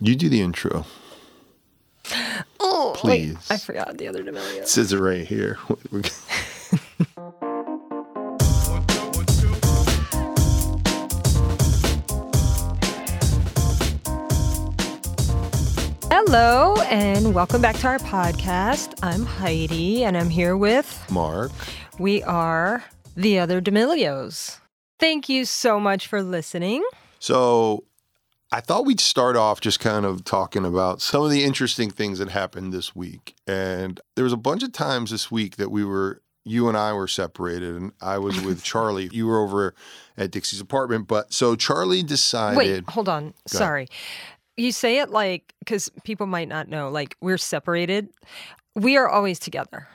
You do the intro. Oh, Please. Wait, I forgot the other D'Amelio. It says it right here. Hello, and welcome back to our podcast. I'm Heidi, and I'm here with, Marc. we are the other D'Amelios. Thank you so much for listening. So I thought we'd start off just kind of talking about some of the interesting things that happened this week. And there was a bunch of times this week that we were, you and I were separated, and I was with Charli. You were over at Dixie's apartment. But so Charli decided. Wait, hold on. Sorry. You say it like, because people might not know, like we're separated. We are always together.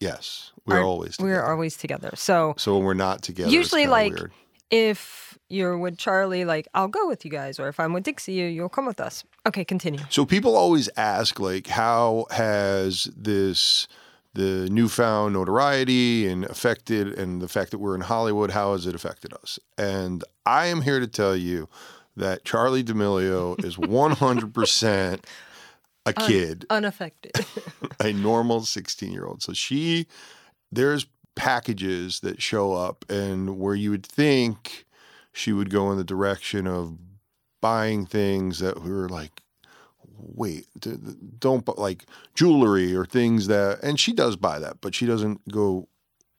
Yes, we're Our- always together. We're always together. So So when we're not together, usually, like, weird. if you're with Charli, like I'll go with you guys, or if I'm with Dixie, you, you'll come with us. Okay, continue. So people always ask, like, how has this the newfound notoriety and affected, and the fact that we're in Hollywood, how has it affected us? And I am here to tell you that Charli D'Amelio is 100% a kid, Unaffected. a normal 16 year old. So she, there's packages that show up, and where you would think she would go in the direction of buying things that we were like, wait, don't like jewelry or things that, and she does buy that, but she doesn't go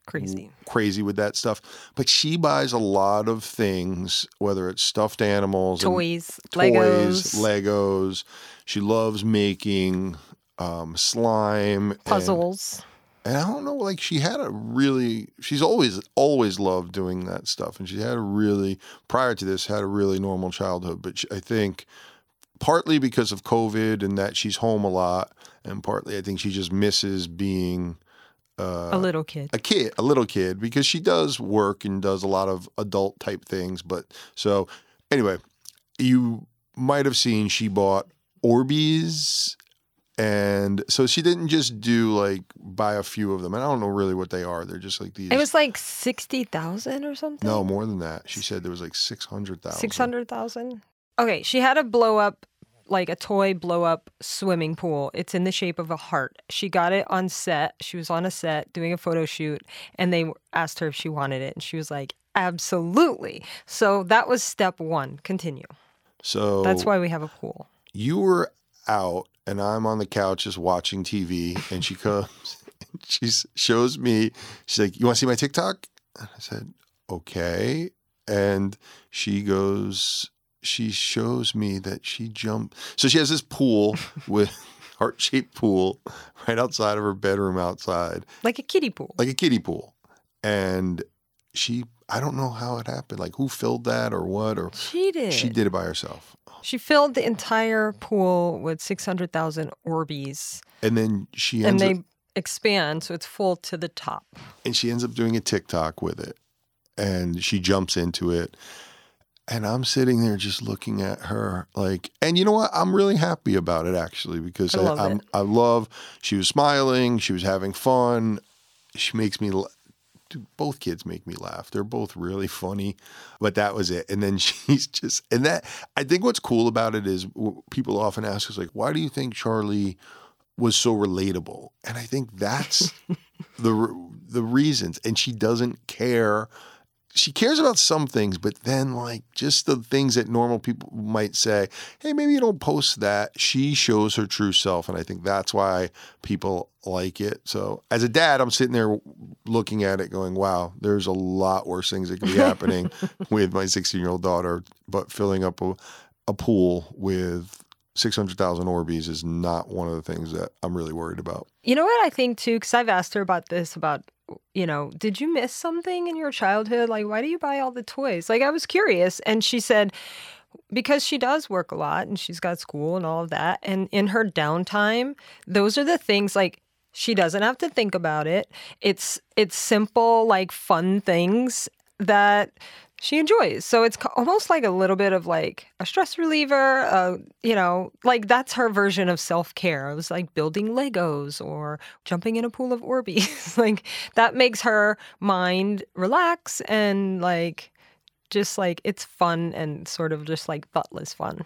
Crazy. crazy with that stuff. But she buys a lot of things, whether it's stuffed animals, Toys, toys, Legos, Legos. She loves making um, slime, puzzles. and I don't know, like she had a really, she's always, always loved doing that stuff. And she had a really, prior to this, had a really normal childhood. But she, I think partly because of COVID and that she's home a lot, and partly I think she just misses being uh, a little kid. a kid, a little kid, because she does work and does a lot of adult type things. But so anyway, you might have seen she bought Orbeez. And so she didn't just do like buy a few of them. And I don't know really what they are. They're just like these. It was like sixty thousand or something. no more than that. She said there was like six hundred thousand. six hundred thousand. Okay, she had a blow up, like a toy blow up swimming pool. It's in the shape of a heart. She got it on set. She was on a set doing a photo shoot, and they asked her if she wanted it, and she was like, "Absolutely." So that was step one. Continue. So That's why we have a pool. you were out and I'm on the couch just watching TV and she comes and she shows me she's like you want to see my TikTok and I said okay and she goes she shows me that she jumped so she has this pool with heart-shaped pool right outside of her bedroom outside Like a kiddie pool. like a kiddie pool and she I don't know how it happened like who filled that or what or She did. she did it by herself She filled the entire pool with 600,000 Orbeez and then she and ends up they expand so it's full to the top. and she ends up doing a TikTok with it, and she jumps into it, and I'm sitting there just looking at her like, and you know what? I'm really happy about it actually because I I, love I'm it. I love she was smiling, she was having fun, she makes me. Both kids make me laugh. They're both really funny, but that was it. And then she's just, and that I think what's cool about it is people often ask us like, why do you think Charli was so relatable? And I think that's the the reasons and she doesn't care she cares about some things but then like just the things that normal people might say hey maybe you don't post that. She shows her true self and i think that's why people like it. So as a dad i'm sitting there looking at it going wow there's a lot worse things that could be happening with my 16 year old daughter but filling up a, a pool with 600,000 Orbeez is not one of the things that I'm really worried about. You know what I think too, because I've asked her about this about, you know, did you miss something in your childhood? Like, why do you buy all the toys? Like, I was curious. And she said, because she does work a lot and she's got school and all of that. And in her downtime, those are the things like she doesn't have to think about it. It's it's simple like fun things that she enjoys. So it's almost like a little bit of like a stress reliever. Uh, you know, like that's her version of self care. It was like building Legos or jumping in a pool of Orbeez. like that makes her mind relax and like just like it's fun and sort of just like thoughtless fun.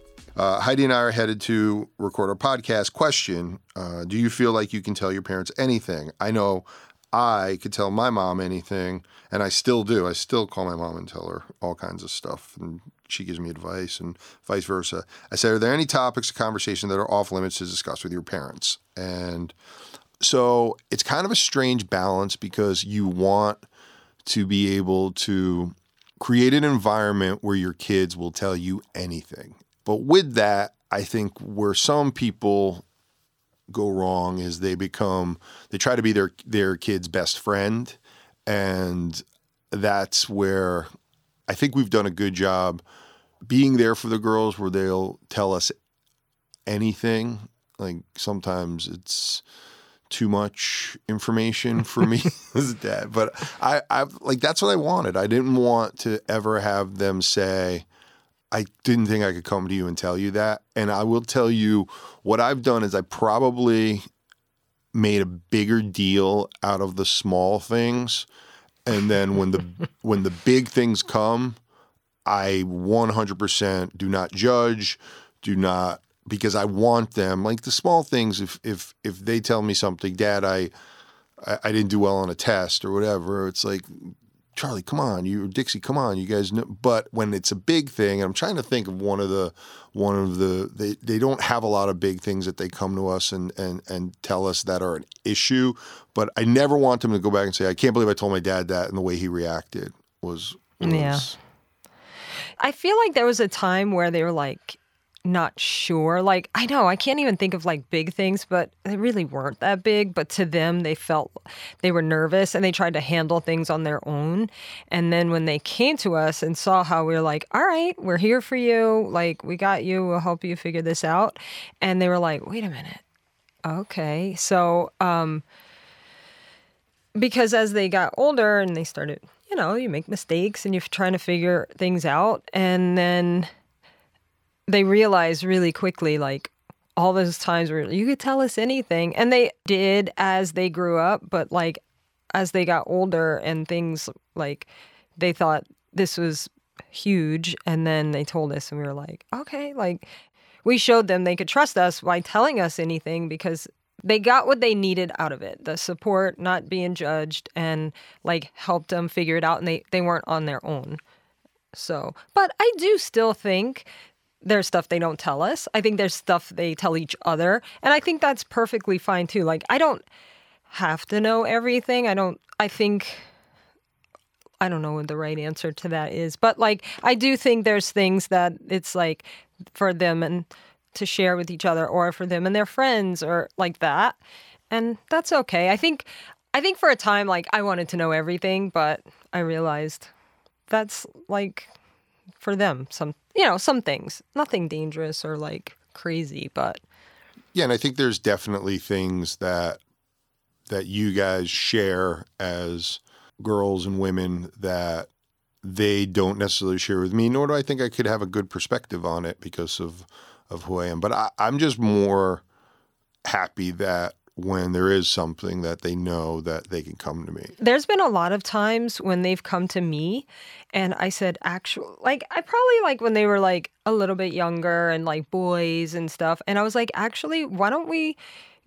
uh, Heidi and I are headed to record our podcast. Question uh, Do you feel like you can tell your parents anything? I know I could tell my mom anything, and I still do. I still call my mom and tell her all kinds of stuff, and she gives me advice, and vice versa. I said, Are there any topics of conversation that are off limits to discuss with your parents? And so it's kind of a strange balance because you want to be able to create an environment where your kids will tell you anything. But with that, I think where some people go wrong is they become they try to be their their kid's best friend and that's where I think we've done a good job being there for the girls where they'll tell us anything like sometimes it's too much information for me as a dad. But I, I like that's what I wanted. I didn't want to ever have them say, I didn't think I could come to you and tell you that. And I will tell you what I've done is I probably made a bigger deal out of the small things. And then when the when the big things come, I 100% do not judge, do not because I want them like the small things. If if if they tell me something, Dad, I I, didn't do well on a test or whatever. It's like Charli, come on, you Dixie, come on, you guys know. But when it's a big thing, and I'm trying to think of one of the one of the they, they don't have a lot of big things that they come to us and and and tell us that are an issue. But I never want them to go back and say, I can't believe I told my dad that, and the way he reacted was, was yeah. I feel like there was a time where they were like, not sure. Like, I know I can't even think of like big things, but they really weren't that big. But to them, they felt they were nervous and they tried to handle things on their own. And then when they came to us and saw how we were like, all right, we're here for you. Like, we got you. We'll help you figure this out. And they were like, wait a minute. Okay. So, um, because as they got older and they started, you know, you make mistakes and you're trying to figure things out. And then, they realized really quickly, like all those times where you could tell us anything. And they did as they grew up, but like as they got older and things like they thought this was huge. And then they told us, and we were like, okay, like we showed them they could trust us by telling us anything because they got what they needed out of it the support not being judged and like helped them figure it out and they, they weren't on their own so but i do still think there's stuff they don't tell us. I think there's stuff they tell each other. And I think that's perfectly fine too. Like, I don't have to know everything. I don't, I think, I don't know what the right answer to that is. But like, I do think there's things that it's like for them and to share with each other or for them and their friends or like that. And that's okay. I think, I think for a time, like, I wanted to know everything, but I realized that's like for them some you know some things nothing dangerous or like crazy but Yeah, and I think there's definitely things that that you guys share as girls and women that they don't necessarily share with me, nor do I think I could have a good perspective on it because of of who I am. But I, I'm just more happy that when there is something that they know that they can come to me. There's been a lot of times when they've come to me and I said, actual, like, I probably like when they were like a little bit younger and like boys and stuff. And I was like, actually, why don't we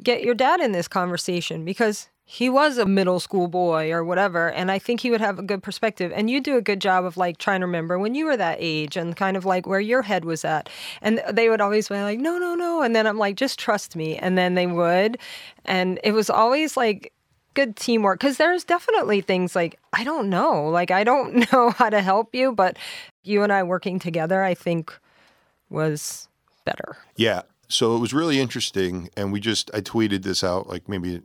get your dad in this conversation? Because he was a middle school boy or whatever and i think he would have a good perspective and you do a good job of like trying to remember when you were that age and kind of like where your head was at and they would always be like no no no and then i'm like just trust me and then they would and it was always like good teamwork because there's definitely things like i don't know like i don't know how to help you but you and i working together i think was better Yeah. So it was really interesting. And we just, I tweeted this out like maybe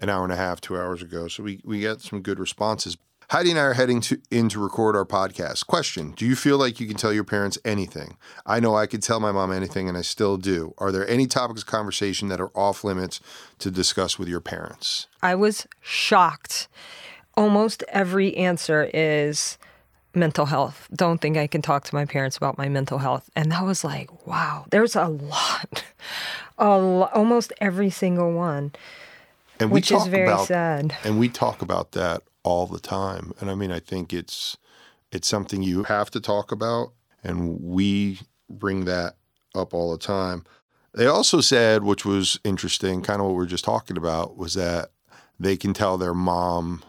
an hour and a half, two hours ago. So we, we got some good responses. Heidi and I are heading to, in to record our podcast. Question Do you feel like you can tell your parents anything? I know I could tell my mom anything, and I still do. Are there any topics of conversation that are off limits to discuss with your parents? I was shocked. Almost every answer is mental health. Don't think I can talk to my parents about my mental health. And that was like, wow, there's a lot. A lo- almost every single one, And which is talk very about, sad. And we talk about that all the time. And I mean, I think it's it's something you have to talk about, and we bring that up all the time. They also said, which was interesting, kind of what we were just talking about, was that they can tell their mom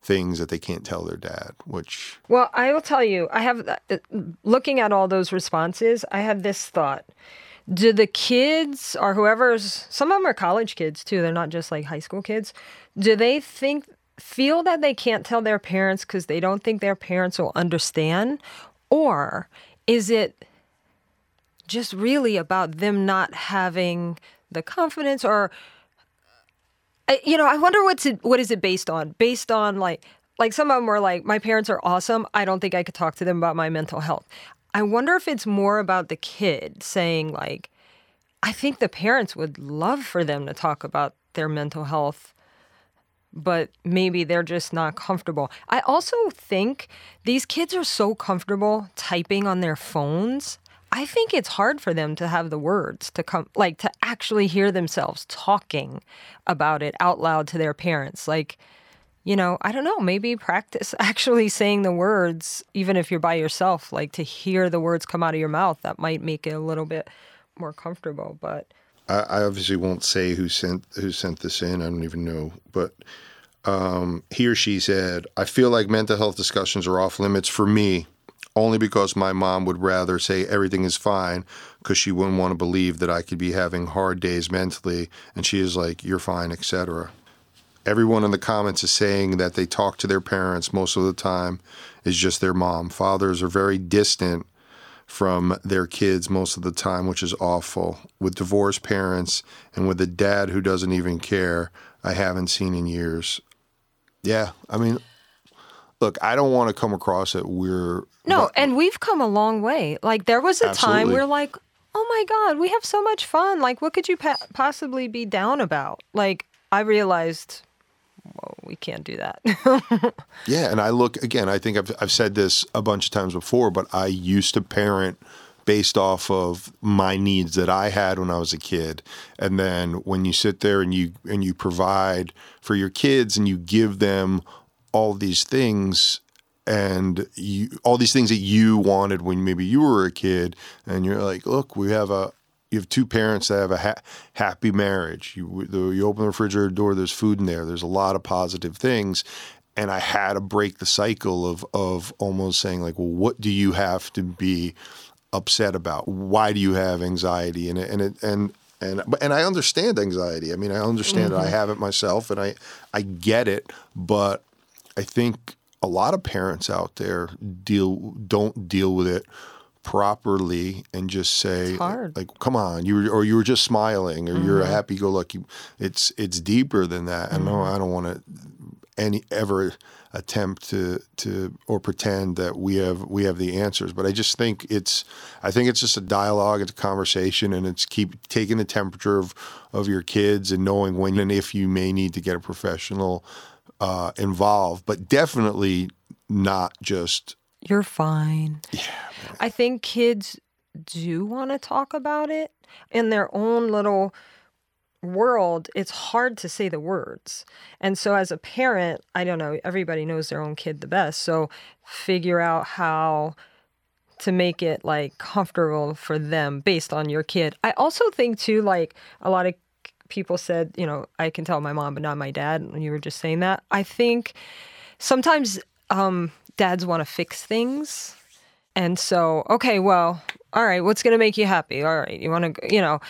things that they can't tell their dad, which Well, I will tell you, I have, uh, looking at all those responses, I had this thought. Do the kids or whoever's, some of them are college kids too, they're not just like high school kids, do they think, feel that they can't tell their parents because they don't think their parents will understand? Or is it just really about them not having the confidence or you know, I wonder what's it, what is it based on? Based on like like some of them were like, my parents are awesome. I don't think I could talk to them about my mental health. I wonder if it's more about the kid saying like, I think the parents would love for them to talk about their mental health, but maybe they're just not comfortable. I also think these kids are so comfortable typing on their phones. I think it's hard for them to have the words to come, like to actually hear themselves talking about it out loud to their parents. Like, you know, I don't know, maybe practice actually saying the words, even if you're by yourself, like to hear the words come out of your mouth. That might make it a little bit more comfortable. But I, I obviously won't say who sent who sent this in. I don't even know, but um, he or she said, "I feel like mental health discussions are off limits for me, only because my mom would rather say everything is fine because she wouldn't want to believe that I could be having hard days mentally, and she is like, you're fine, etc." Everyone in the comments is saying that they talk to their parents most of the time is just their mom. Fathers are very distant from their kids most of the time, which is awful. With divorced parents and with a dad who doesn't even care, I haven't seen in years. Yeah, I mean, look, I don't want to come across that we're no, but- and we've come a long way. Like there was a time Absolutely. where like, oh my god, we have so much fun. Like what could you pa- possibly be down about? Like I realized well, we can't do that. Yeah, and I look again. I think I've I've said this a bunch of times before, but I used to parent based off of my needs that I had when I was a kid, and then when you sit there and you and you provide for your kids and you give them all these things and you all these things that you wanted when maybe you were a kid, and you're like, look, we have a you have two parents that have a ha- happy marriage. You the, you open the refrigerator door, there's food in there. There's a lot of positive things, and I had to break the cycle of of almost saying like, well, what do you have to be upset about? Why do you have anxiety? And it, and it, and and and I understand anxiety. I mean, I understand it. I mm-hmm. have it myself, and I I get it. But I think a lot of parents out there deal don't deal with it properly and just say like come on you were, or you were just smiling or you're a happy go lucky it's it's deeper than that. And no I don't want to any ever attempt to to or pretend that we have we have the answers. But I just think it's I think it's just a dialogue, it's a conversation, and it's keep taking the temperature of of your kids and knowing when and if you may need to get a professional uh, involved, but definitely not just You're fine. Yeah. I think kids do want to talk about it in their own little world, it's hard to say the words. And so, as a parent, I don't know, everybody knows their own kid the best. So, figure out how to make it like comfortable for them based on your kid. I also think, too, like a lot of people said, you know, I can tell my mom, but not my dad. When you were just saying that, I think sometimes um, dads want to fix things. And so, okay, well, all right, what's going to make you happy? All right, you want to, you know,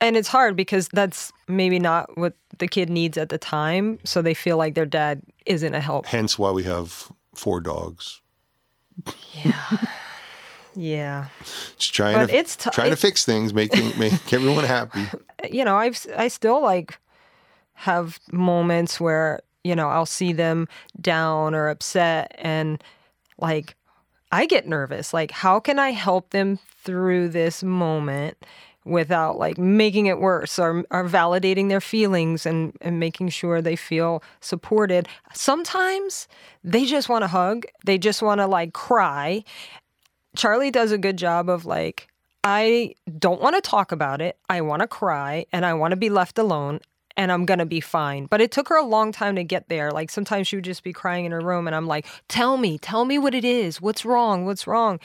and it's hard because that's maybe not what the kid needs at the time so they feel like their dad isn't a help. Hence why we have four dogs. Yeah. Yeah. Just trying but to it's t- trying it's, to fix things make make everyone happy. You know i've i still like have moments where you know i'll see them down or upset and like i get nervous like how can i help them through this moment without like making it worse or, or validating their feelings and, and making sure they feel supported. Sometimes they just want to hug, they just want to like cry. Charli does a good job of like, I don't want to talk about it. I want to cry and I want to be left alone and I'm going to be fine. But it took her a long time to get there. Like sometimes she would just be crying in her room and I'm like, tell me, tell me what it is. What's wrong? What's wrong?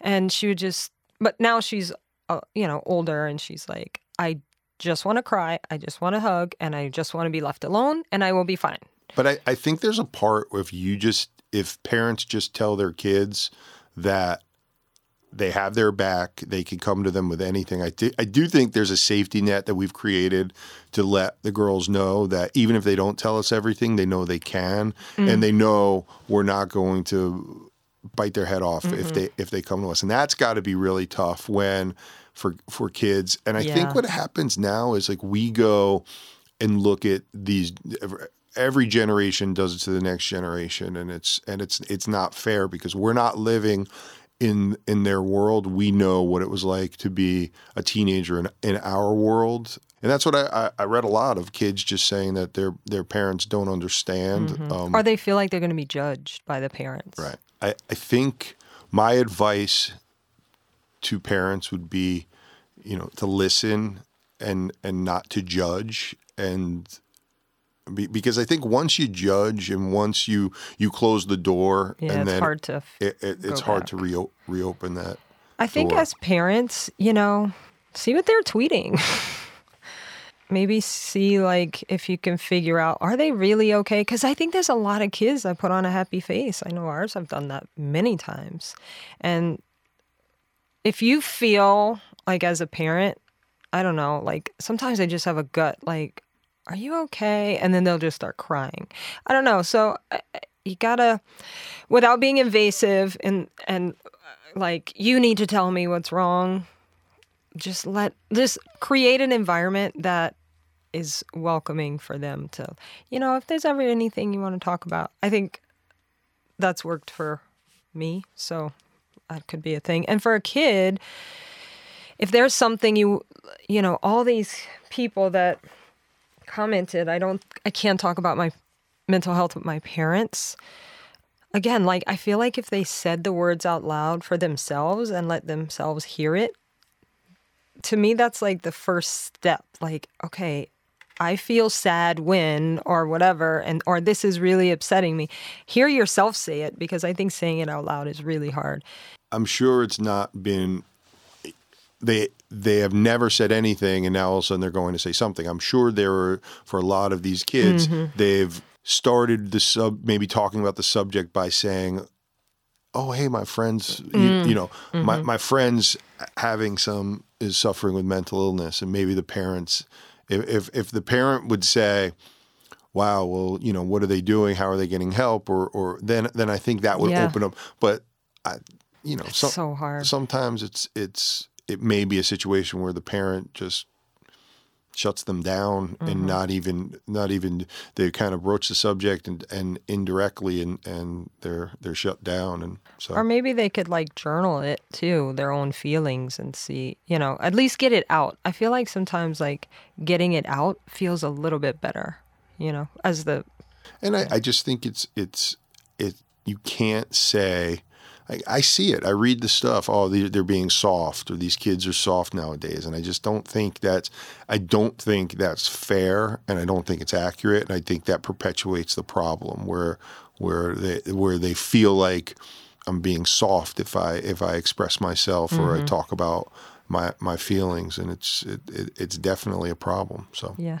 And she would just, but now she's uh, you know, older and she's like, I just want to cry, I just want to hug, and I just want to be left alone, and I will be fine. But I, I think there's a part if you just, if parents just tell their kids that they have their back, they can come to them with anything. I, th- I do think there's a safety net that we've created to let the girls know that even if they don't tell us everything, they know they can, mm. and they know we're not going to bite their head off mm-hmm. if they if they come to us and that's got to be really tough when for for kids and i yeah. think what happens now is like we go and look at these every generation does it to the next generation and it's and it's it's not fair because we're not living in in their world we know what it was like to be a teenager in, in our world. And that's what I, I, read a lot of kids just saying that their their parents don't understand mm-hmm. um, or they feel like they're going to be judged by the parents. Right. I, I think my advice to parents would be, you know, to listen and and not to judge and be, because I think once you judge and once you you close the door yeah, and it's hard to it, it, it's hard to re- reopen that. I think door. as parents, you know, see what they're tweeting. maybe see like if you can figure out are they really okay because i think there's a lot of kids that put on a happy face i know ours have done that many times and if you feel like as a parent i don't know like sometimes i just have a gut like are you okay and then they'll just start crying i don't know so you gotta without being invasive and and uh, like you need to tell me what's wrong just let just create an environment that is welcoming for them to, you know, if there's ever anything you want to talk about. I think that's worked for me. So that could be a thing. And for a kid, if there's something you, you know, all these people that commented, I don't, I can't talk about my mental health with my parents. Again, like I feel like if they said the words out loud for themselves and let themselves hear it, to me that's like the first step. Like, okay, I feel sad when or whatever and or this is really upsetting me. Hear yourself say it because I think saying it out loud is really hard. I'm sure it's not been they they have never said anything and now all of a sudden they're going to say something. I'm sure there are for a lot of these kids mm-hmm. they've started the sub maybe talking about the subject by saying oh hey my friends mm. you, you, know mm-hmm. my my friends having some is suffering with mental illness and maybe the parents if, if, if the parent would say, wow, well, you know, what are they doing? How are they getting help? Or, or then, then I think that would yeah. open up. But, I, you know, so, so hard. Sometimes it's, it's, it may be a situation where the parent just shuts them down and mm-hmm. not even not even they kind of broach the subject and, and indirectly and, and they're they're shut down and so Or maybe they could like journal it too, their own feelings and see, you know, at least get it out. I feel like sometimes like getting it out feels a little bit better, you know, as the And I, I just think it's it's it. You can't say. I, I see it. I read the stuff. Oh, they're, they're being soft, or these kids are soft nowadays, and I just don't think that's. I don't think that's fair, and I don't think it's accurate, and I think that perpetuates the problem where where they where they feel like I'm being soft if I if I express myself or I mm-hmm. talk about my my feelings, and it's it, it, it's definitely a problem. So. yeah.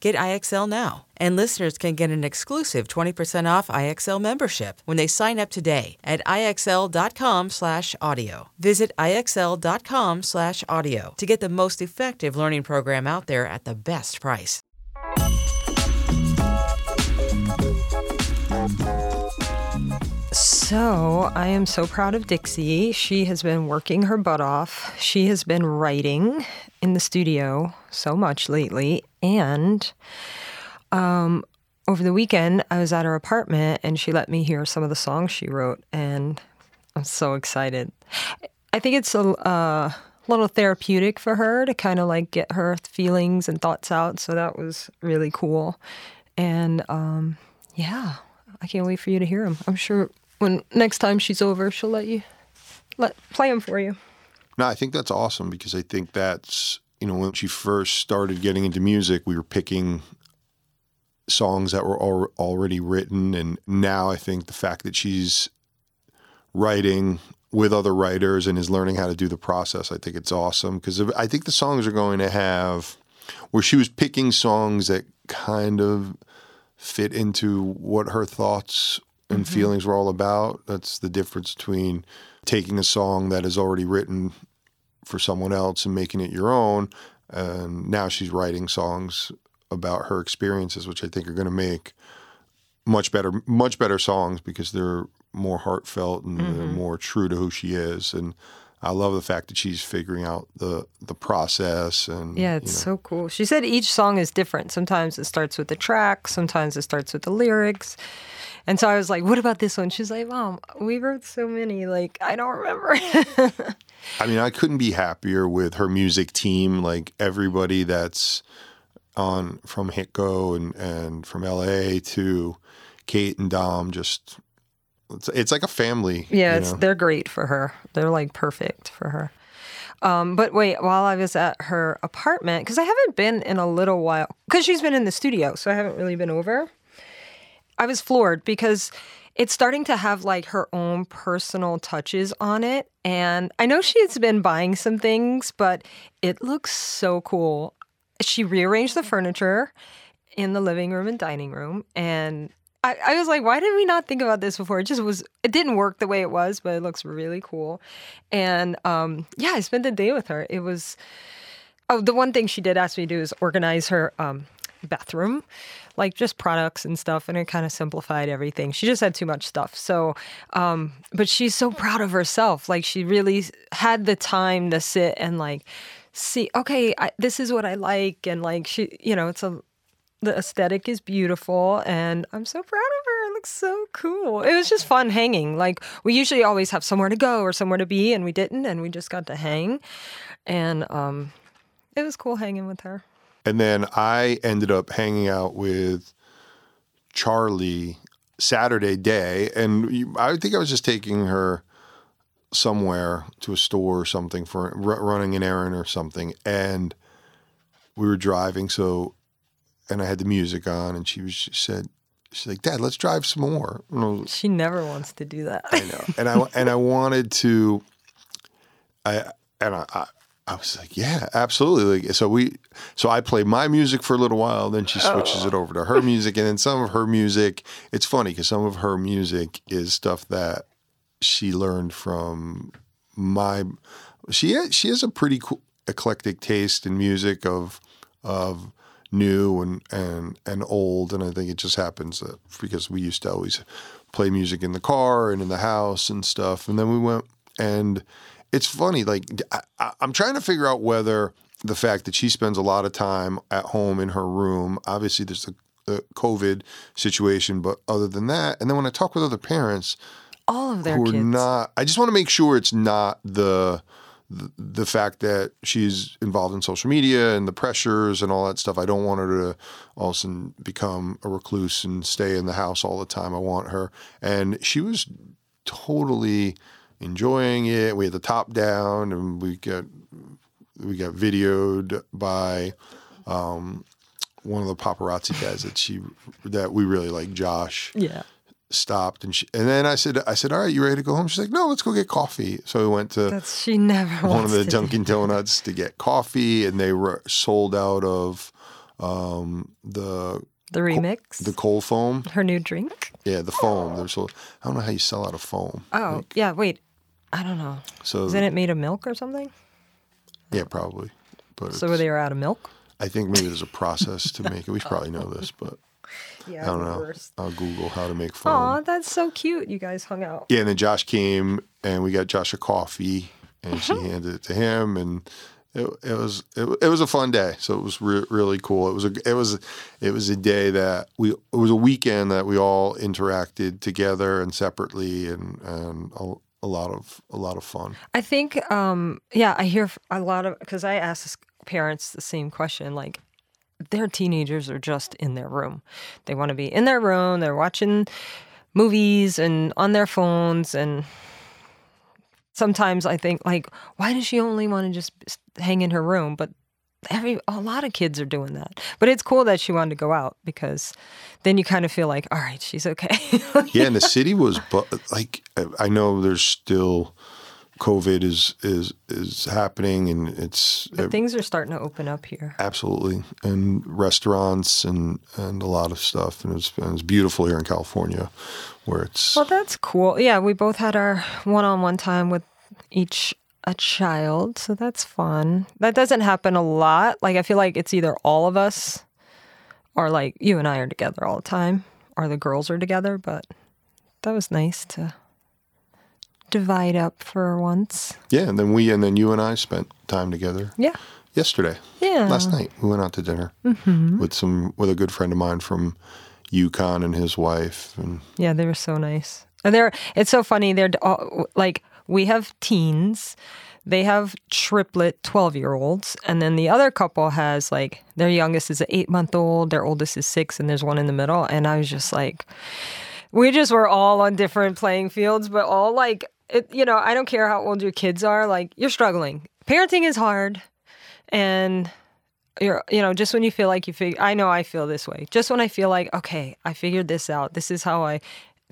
Get IXL now. And listeners can get an exclusive 20% off IXL membership when they sign up today at IXL.com slash audio. Visit IXL.com slash audio to get the most effective learning program out there at the best price. So I am so proud of Dixie. She has been working her butt off. She has been writing in the studio so much lately. And um, over the weekend, I was at her apartment and she let me hear some of the songs she wrote. And I'm so excited. I think it's a uh, little therapeutic for her to kind of like get her feelings and thoughts out. So that was really cool. And um, yeah, I can't wait for you to hear them. I'm sure when next time she's over, she'll let you let play them for you. No, I think that's awesome because I think that's you know when she first started getting into music, we were picking songs that were al- already written, and now I think the fact that she's writing with other writers and is learning how to do the process, I think it's awesome. Because I think the songs are going to have where she was picking songs that kind of fit into what her thoughts and mm-hmm. feelings were all about. That's the difference between taking a song that is already written for someone else and making it your own. And now she's writing songs about her experiences, which I think are going to make much better, much better songs because they're more heartfelt and they're mm-hmm. more true to who she is. And I love the fact that she's figuring out the the process and Yeah, it's you know, so cool. She said each song is different. Sometimes it starts with the track, sometimes it starts with the lyrics. And so I was like, what about this one? She's like, Mom, we wrote so many. Like, I don't remember. I mean, I couldn't be happier with her music team. Like everybody that's on from Hitco and, and from LA to Kate and Dom, just it's, it's like a family. yeah, you it's, know? they're great for her. They're like perfect for her. Um, but wait, while I was at her apartment, because I haven't been in a little while, because she's been in the studio, so I haven't really been over. I was floored because it's starting to have like her own personal touches on it. And I know she's been buying some things, but it looks so cool. She rearranged the furniture in the living room and dining room. And I, I was like, why did we not think about this before? It just was, it didn't work the way it was, but it looks really cool. And um, yeah, I spent the day with her. It was, oh, the one thing she did ask me to do is organize her um, bathroom, like just products and stuff, and it kind of simplified everything. She just had too much stuff. So, um, but she's so proud of herself. Like she really had the time to sit and like see, okay, I, this is what I like, and like she, you know, it's a the aesthetic is beautiful and I'm so proud of her. It looks so cool. It was just fun hanging. Like we usually always have somewhere to go or somewhere to be and we didn't and we just got to hang. And um it was cool hanging with her. And then I ended up hanging out with Charli Saturday day, and I think I was just taking her somewhere to a store or something for running an errand or something, and we were driving. So, and I had the music on, and she was she said, "She's like, Dad, let's drive some more." Was- She never wants to do that. I know, and I and I wanted to, I and I. I I was like, yeah, absolutely. Like, so we, so I play my music for a little while, then she switches it oh. over to her music, and then some of her music. It's funny because some of her music is stuff that she learned from my. She has, she has a pretty cool, eclectic taste in music of of new and and and old, and I think it just happens that because we used to always play music in the car and in the house and stuff, and then we went and it's funny. Like I, I'm trying to figure out whether the fact that she spends a lot of time at home in her room. Obviously, there's the, the COVID situation, but other than that, and then when I talk with other parents All of their who are kids. not, I just want to make sure it's not the. The, fact that she's involved in social media and the pressures and all that stuff, I don't want her to all of a sudden become a recluse and stay in the house all the time. I want her, and she was totally enjoying it. We had the top down, and we got we got videoed by um, one of the paparazzi guys that she that we really like, Josh. yeah. Stopped and she, and then I said I said, "All right, you ready to go home?" She's like, "No, let's go get coffee." So we went to That's she never one of the Dunkin' Donuts to get coffee, and they were sold out of um, the the remix. the cold foam. her new drink. Yeah, the foam. There's so I don't know how you sell out of foam. Oh, yeah, wait. I don't know. So Isn't it made of milk or something? yeah, probably. But So they were out of milk? I think maybe there's a process to make it. We should probably know this, but Yeah, I don't know. I'll Google how to make foam. Aw, that's so cute. You guys hung out. Yeah, and then Josh came and we got Josh a coffee and she Uh-huh. handed it to him and it, it was it, it was a fun day. So it was re- really cool. It was a it was it was a day that we it was a weekend that we all interacted together and separately and and a, a lot of a lot of fun. I think, um, yeah, I hear a lot of because I ask parents the same question. Like, their teenagers are just in their room. They want to be in their room. They're watching movies and on their phones. And sometimes I think, like, why does she only want to just hang in her room? But every a lot of kids are doing that. But it's cool that she wanted to go out because then you kind of feel like, all right, she's okay. Yeah, and the city was bu- like I- I know there's still COVID is is is happening and it's but things are starting to open up here. Absolutely, and restaurants and and a lot of stuff, and it's, and it's beautiful here in California, where it's Well, that's cool. Yeah, we both had our one-on-one time with each a child, so that's fun. That doesn't happen a lot. Like I feel like it's either all of us or like you and I are together all the time or the girls are together, but that was nice to divide up for once. yeah. And then we and then you and I spent time together Yeah. yesterday, Yeah. last night. We went out to dinner Mm-hmm. with some with a good friend of mine from UConn and his wife, and Yeah, they were so nice. And they're it's so funny. They're all, like we have teens, they have triplet twelve year olds, and then the other couple has like their youngest is an eight month old, their oldest is six, and there's one in the middle. And I was just like, we just were all on different playing fields, but all like it. You know, I don't care how old your kids are. Like you're struggling. Parenting is hard, and you're you know just when you feel like you figure i know i feel this way just when i feel like okay i figured this out this is how i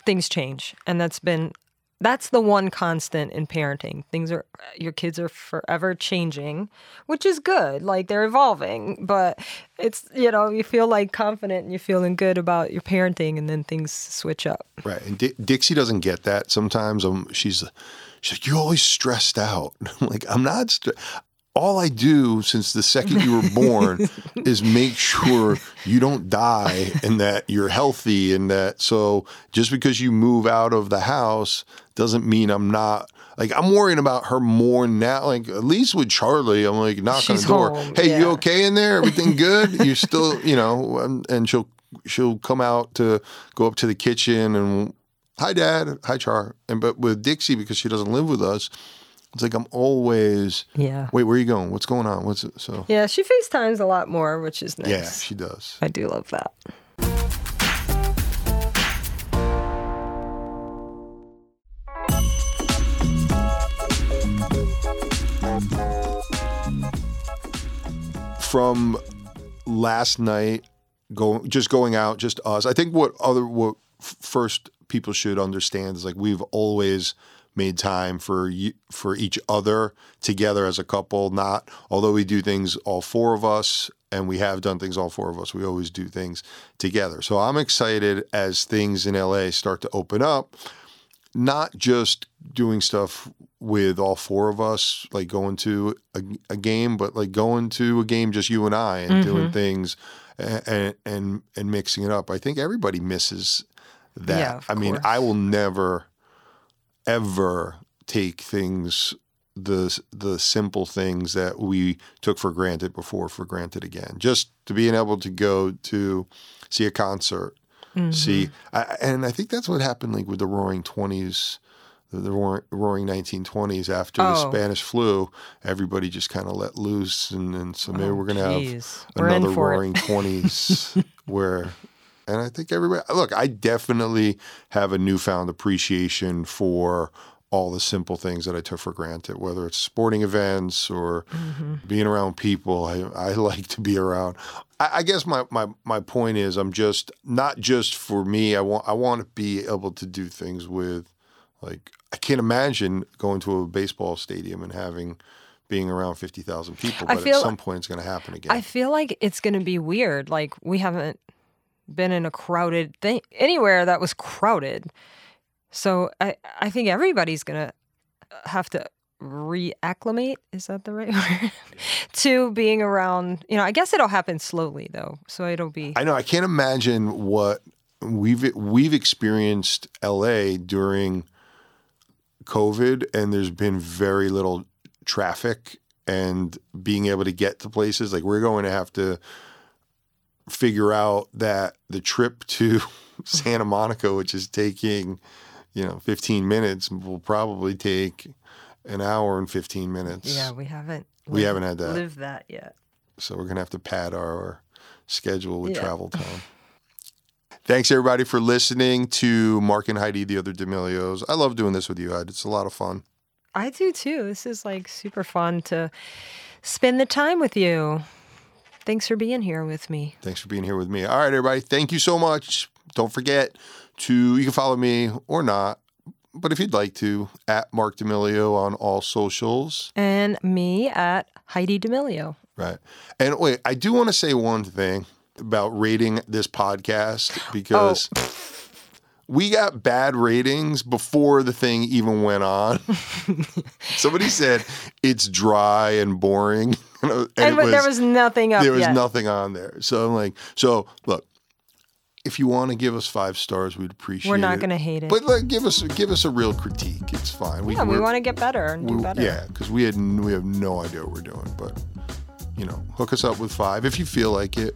things change and that's been that's the one constant in parenting things are your kids are forever changing which is good like they're evolving but it's you know you feel like confident and you're feeling good about your parenting and then things switch up right. And Di- Dixie doesn't get that sometimes. Um, she's she's like, you're always stressed out. I'm like, I'm not. All I do since the second you were born is make sure you don't die and that you're healthy and that so just because you move out of the house doesn't mean I'm not like I'm worrying about her more now. Like at least with Charli, I'm like knock She's on the door. home, hey, you okay in there? Everything good? You're still, you know, and, and she'll she'll come out to go up to the kitchen and hi dad, hi Char. And but with Dixie because she doesn't live with us, it's like I'm always. Yeah. Wait, where are you going? What's going on? What's it? So. Yeah, she FaceTimes a lot more, which is nice. Yeah, she does. I do love that. From last night, going just going out, just us. I think what other what first people should understand is like we've always made time for for each other together as a couple. Not although we do things all four of us, and we have done things all four of us. We always do things together. So I'm excited as things in LA start to open up. Not just doing stuff with all four of us, like going to a, a game, but like going to a game just you and I and doing mm-hmm. things and, and and mixing it up. I think everybody misses that. Yeah, I mean, course. I will never ever take things the the simple things that we took for granted before for granted again. Just to being able to go to see a concert, see, I, and I think that's what happened like with the Roaring Twenties. The, the roaring, roaring 1920s after the Oh. Spanish flu, everybody just kind of let loose, and, and so maybe Oh, we're gonna have. We're another roaring 20s where and i think everybody look i definitely have a newfound appreciation for all the simple things that i took for granted whether it's sporting events or Mm-hmm. being around people I, I like to be around I, I guess my, my my point is i'm just not just for me i want i want to be able to do things with like i can't imagine going to a baseball stadium and having being around 50,000 people I but at feel- some point it's going to happen again I feel like it's going to be weird. Like we haven't been in a crowded thing anywhere that was crowded. So I I think everybody's going to uh, have to reacclimate, is that the right word? to being around, you know, I guess it'll happen slowly though. So it'll be I know. I can't imagine what we've we've experienced LA during COVID, and there's been very little traffic and being able to get to places. Like we're going to have to figure out that the trip to Santa Monica, which is taking you know 15 minutes, will probably take an hour and 15 minutes. Yeah, we haven't We lived- haven't had that. lived that yet. So we're gonna have to pad our schedule with Yeah. travel time. Thanks everybody for listening to Marc and Heidi, the other D'Amelios. I love doing this with you, Heidi. It's a lot of fun. I do too. This is like super fun to spend the time with you. Thanks for being here with me. Thanks for being here with me. All right, everybody. Thank you so much. Don't forget to you can follow me or not, but if you'd like to, at Marc D'Amelio on all socials. And me at Heidi D'Amelio. Right. And wait, I do want to say one thing about rating this podcast oh, because we got bad ratings before the thing even went on. Somebody said it's dry and boring. and, And, there was nothing up there was yet. nothing on there. So I'm like, so look, if you want to give us five stars, we'd appreciate it. We're not going to hate it. But like, give us give us a real critique. It's fine. yeah, we want to get better and do better. Yeah, because we had we have no idea what we're doing, but you know, hook us up with five if you feel like it.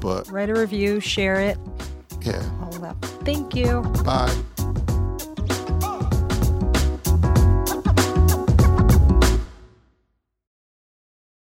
But Write a review, share it, yeah, all that. Thank you. bye.